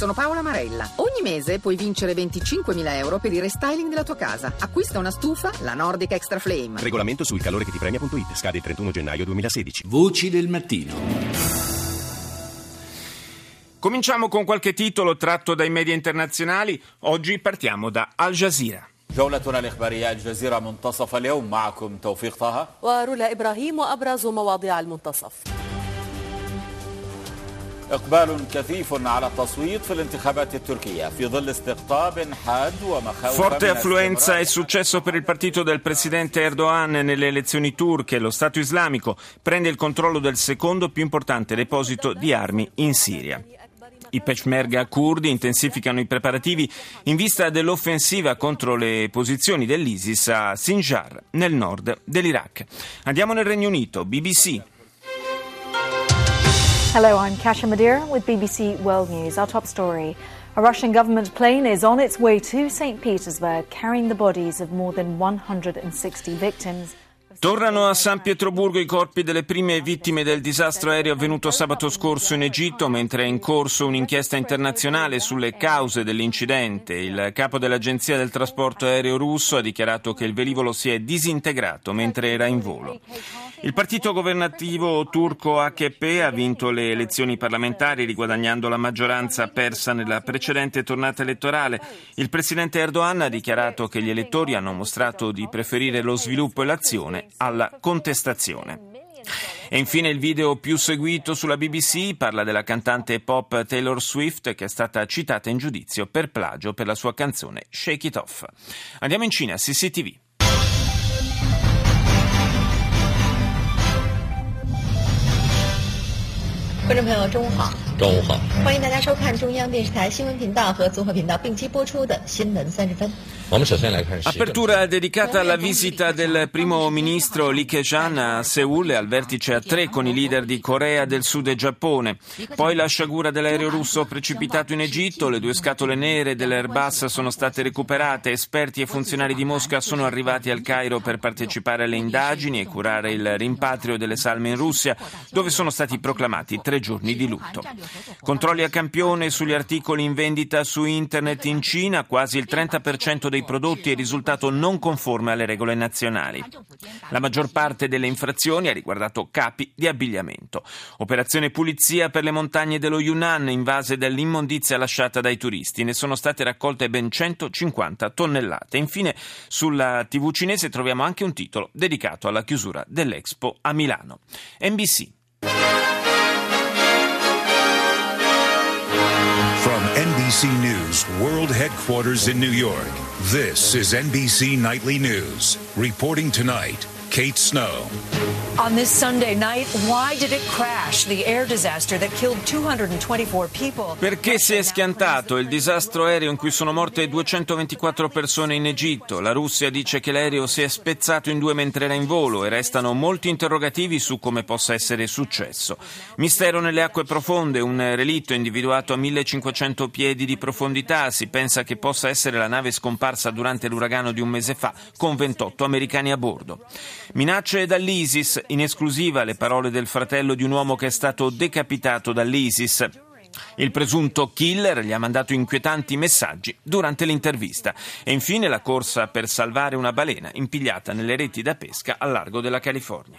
Sono Paola Marella. Ogni mese puoi vincere 25.000 euro per il restyling della tua casa. Acquista una stufa, la Nordic Extra Flame. Regolamento sul calore che ti premia.it. Scade il 31 gennaio 2016. Voci del mattino. Cominciamo con qualche titolo tratto dai media internazionali. Oggi partiamo da Al Jazeera. جولتنا الإخبارية الجزيرة منتصف اليوم معكم توفيق طه ورولا إبراهيم وأبرز مواضيع المنتصف إقبال كثيف على التصويت في الانتخابات التركية في ظل استقطاب حاد ومخاوف Forte من affluenza e استمرار- successo per il partito del presidente Erdogan nelle elezioni turche. Lo Stato islamico prende il controllo del secondo più importante deposito di armi in Siria. I peshmerga kurdi intensificano i preparativi in vista dell'offensiva contro le posizioni dell'ISIS a Sinjar, nel nord dell'Iraq. Andiamo nel Regno Unito, BBC. Hello, I'm Kasia Madeira with BBC World News. Our top story. A Russian government plane is on its way to St. Petersburg carrying the bodies of more than 160 victims. Tornano a San Pietroburgo i corpi delle prime vittime del disastro aereo avvenuto sabato scorso in Egitto, mentre è in corso un'inchiesta internazionale sulle cause dell'incidente. Il capo dell'agenzia del trasporto aereo russo ha dichiarato che il velivolo si è disintegrato mentre era in volo. Il partito governativo turco AKP ha vinto le elezioni parlamentari riguadagnando la maggioranza persa nella precedente tornata elettorale. Il presidente Erdogan ha dichiarato che gli elettori hanno mostrato di preferire lo sviluppo e l'azione alla contestazione. E infine il video più seguito sulla BBC parla della cantante pop Taylor Swift che è stata citata in giudizio per plagio per la sua canzone Shake It Off. Andiamo in Cina, CCTV. 观众朋友，中午好！中午好。欢迎大家收看中央电视台新闻频道和综合频道并机播出的《新闻三十分》。我们首先来看时政 Apertura dedicata alla visita del primo ministro Lee Keqiang a Seoul e al vertice a tre con i leader di Corea del Sud e Giappone. Poi la sciagura dell'aereo russo precipitato in Egitto, le due scatole nere dell'Airbus sono state recuperate, esperti e funzionari di Mosca sono arrivati al Cairo per partecipare alle indagini e curare il rimpatrio delle salme in Russia, dove sono stati proclamati tre giorni di lutto. Controlli a campione sugli articoli in vendita su internet in Cina, quasi il 30% dei prodotti è risultato non conforme alle regole nazionali. La maggior parte delle infrazioni ha riguardato capi di abbigliamento. Operazione pulizia per le montagne dello Yunnan invase dall'immondizia lasciata dai turisti. Ne sono state raccolte ben 150 tonnellate. Infine, sulla TV cinese troviamo anche un titolo dedicato alla chiusura dell'Expo a Milano. NBC. From NBC News World Headquarters in New York, this is NBC Nightly News. Reporting tonight, Kate Snow. On this Sunday night, why did it crash? The air disaster that killed 224 people. Perché si è schiantato il disastro aereo in cui sono morte 224 persone in Egitto? La Russia dice che l'aereo si è spezzato in due mentre era in volo e restano molti interrogativi su come possa essere successo. Mistero nelle acque profonde, un relitto individuato a 1500 piedi di profondità. Si pensa che possa essere la nave scomparsa durante l'uragano di un mese fa con 28 americani a bordo. Minacce dall'ISIS, in esclusiva le parole del fratello di un uomo che è stato decapitato dall'ISIS. Il presunto killer gli ha mandato inquietanti messaggi durante l'intervista. E infine la corsa per salvare una balena impigliata nelle reti da pesca al largo della California.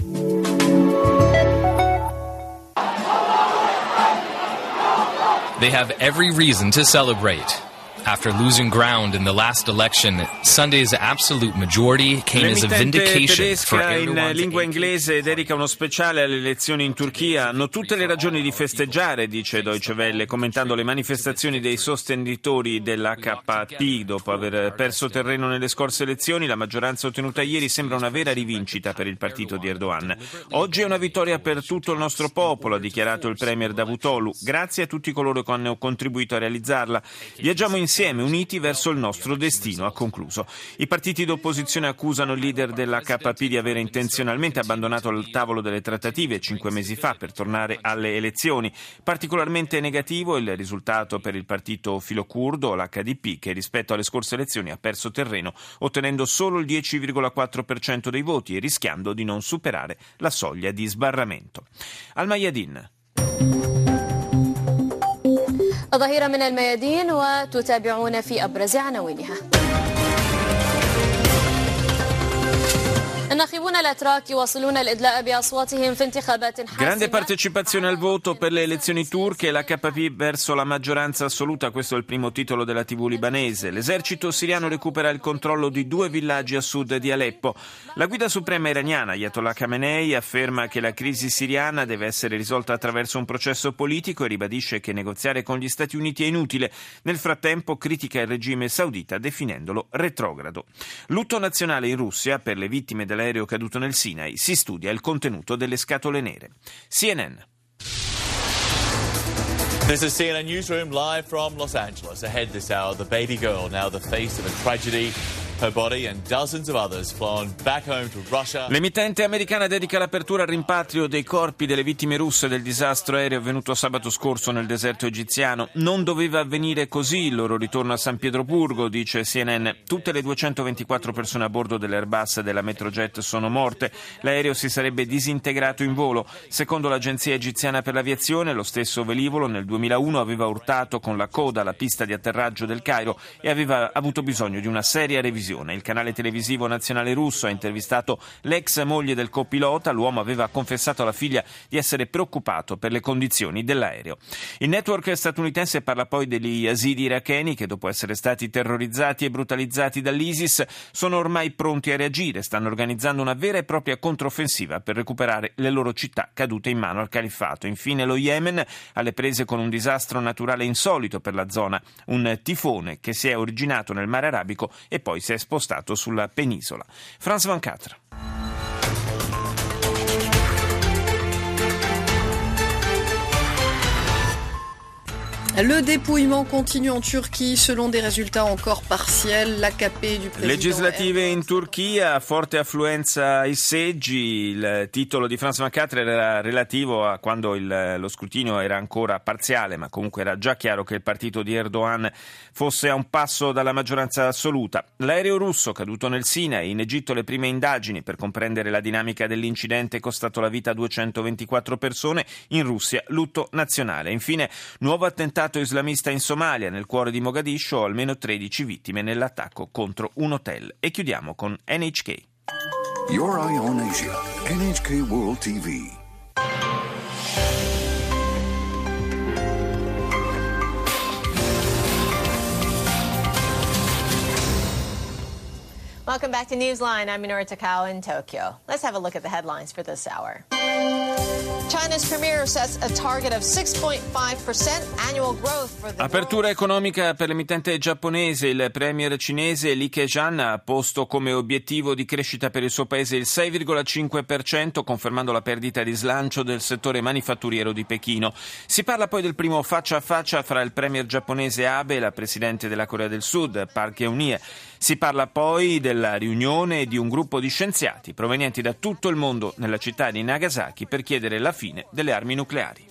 They have every reason to celebrate. After losing ground in the last election, Sunday's absolute majority came as a vindication for in lingua inglese dedica uno speciale alle elezioni in Turchia. Hanno tutte le ragioni di festeggiare, dice Deutsche Welle, commentando le manifestazioni dei sostenitori dell'HP. Dopo aver perso terreno nelle scorse elezioni, la maggioranza ottenuta ieri sembra una vera rivincita per il partito di Erdogan. Oggi è una vittoria per tutto il nostro popolo, ha dichiarato il premier Davutoglu. Grazie a tutti coloro che hanno contribuito a realizzarla. Viaggiamo insieme, uniti verso il nostro destino, ha concluso. I partiti d'opposizione accusano il leader dell'HP di aver intenzionalmente abbandonato il tavolo delle trattative cinque mesi fa per tornare alle elezioni. Particolarmente negativo il risultato per il partito filocurdo, l'HDP, che rispetto alle scorse elezioni ha perso terreno ottenendo solo il 10,4% dei voti e rischiando di non superare la soglia di sbarramento. Al Mayadin. ظهيرة من الميادين وتتابعون في أبرز عناوينها. Grande partecipazione al voto per le elezioni turche e l'HP verso la maggioranza assoluta, questo è il primo titolo della TV libanese. L'esercito siriano recupera il controllo di due villaggi a sud di Aleppo. La guida suprema iraniana, Ayatollah Khamenei, afferma che la crisi siriana deve essere risolta attraverso un processo politico e ribadisce che negoziare con gli Stati Uniti è inutile. Nel frattempo critica il regime saudita definendolo retrogrado. Lutto nazionale in Russia per le vittime della aereo caduto nel Sinai, si studia il contenuto delle scatole nere. CNN. This is CNN Newsroom live from Los Angeles. Ahead this hour, the baby girl now the face of a tragedy L'emittente americana dedica l'apertura al rimpatrio dei corpi delle vittime russe del disastro aereo avvenuto sabato scorso nel deserto egiziano. Non doveva avvenire così il loro ritorno a San Pietroburgo, dice CNN. Tutte le 224 persone a bordo dell'Airbus e della Metrojet sono morte. L'aereo si sarebbe disintegrato in volo. Secondo l'agenzia egiziana per l'aviazione, lo stesso velivolo nel 2001 aveva urtato con la coda la pista di atterraggio del Cairo e aveva avuto bisogno di una seria revisione televisione. Il canale televisivo nazionale russo ha intervistato l'ex moglie del copilota. L'uomo aveva confessato alla figlia di essere preoccupato per le condizioni dell'aereo. Il network statunitense parla poi degli yazidi iracheni che dopo essere stati terrorizzati e brutalizzati dall'ISIS sono ormai pronti a reagire. Stanno organizzando una vera e propria controffensiva per recuperare le loro città cadute in mano al califfato. Infine lo Yemen alle prese con un disastro naturale insolito per la zona, un tifone che si è originato nel mare arabico e poi si è spostato sulla penisola. Franz Van Catra. Le dépouillement continue en Turchia selon des résultats encore partiels. L'AKP du presidente Legislative in Turchia, forte affluenza ai seggi. Il titolo di Franz Macatre era relativo a quando il, lo scrutinio era ancora parziale, ma comunque era già chiaro che il partito di Erdogan fosse a un passo dalla maggioranza assoluta. L'aereo russo caduto nel Sinai, in Egitto le prime indagini per comprendere la dinamica dell'incidente costato la vita a 224 persone, in Russia lutto nazionale. Infine, nuovo attentato attentato islamista in Somalia, nel cuore di Mogadiscio, almeno 13 vittime nell'attacco contro un hotel. E chiudiamo con NHK. Your Eye on Asia, NHK World TV. Welcome back to Newsline. I'm Minoru Takao in Tokyo. Let's have a look at the headlines for this hour. Apertura economica per l'emittente giapponese. Il premier cinese Li Keqiang ha posto come obiettivo di crescita per il suo paese il 6,5%, confermando la perdita di slancio del settore manifatturiero di Pechino. Si parla poi del primo faccia a faccia fra il premier giapponese Abe e la presidente della Corea del Sud, Park Geun-hye. Si parla poi della riunione di un gruppo di scienziati provenienti da tutto il mondo nella città di Nagasaki per chiedere la fine delle armi nucleari.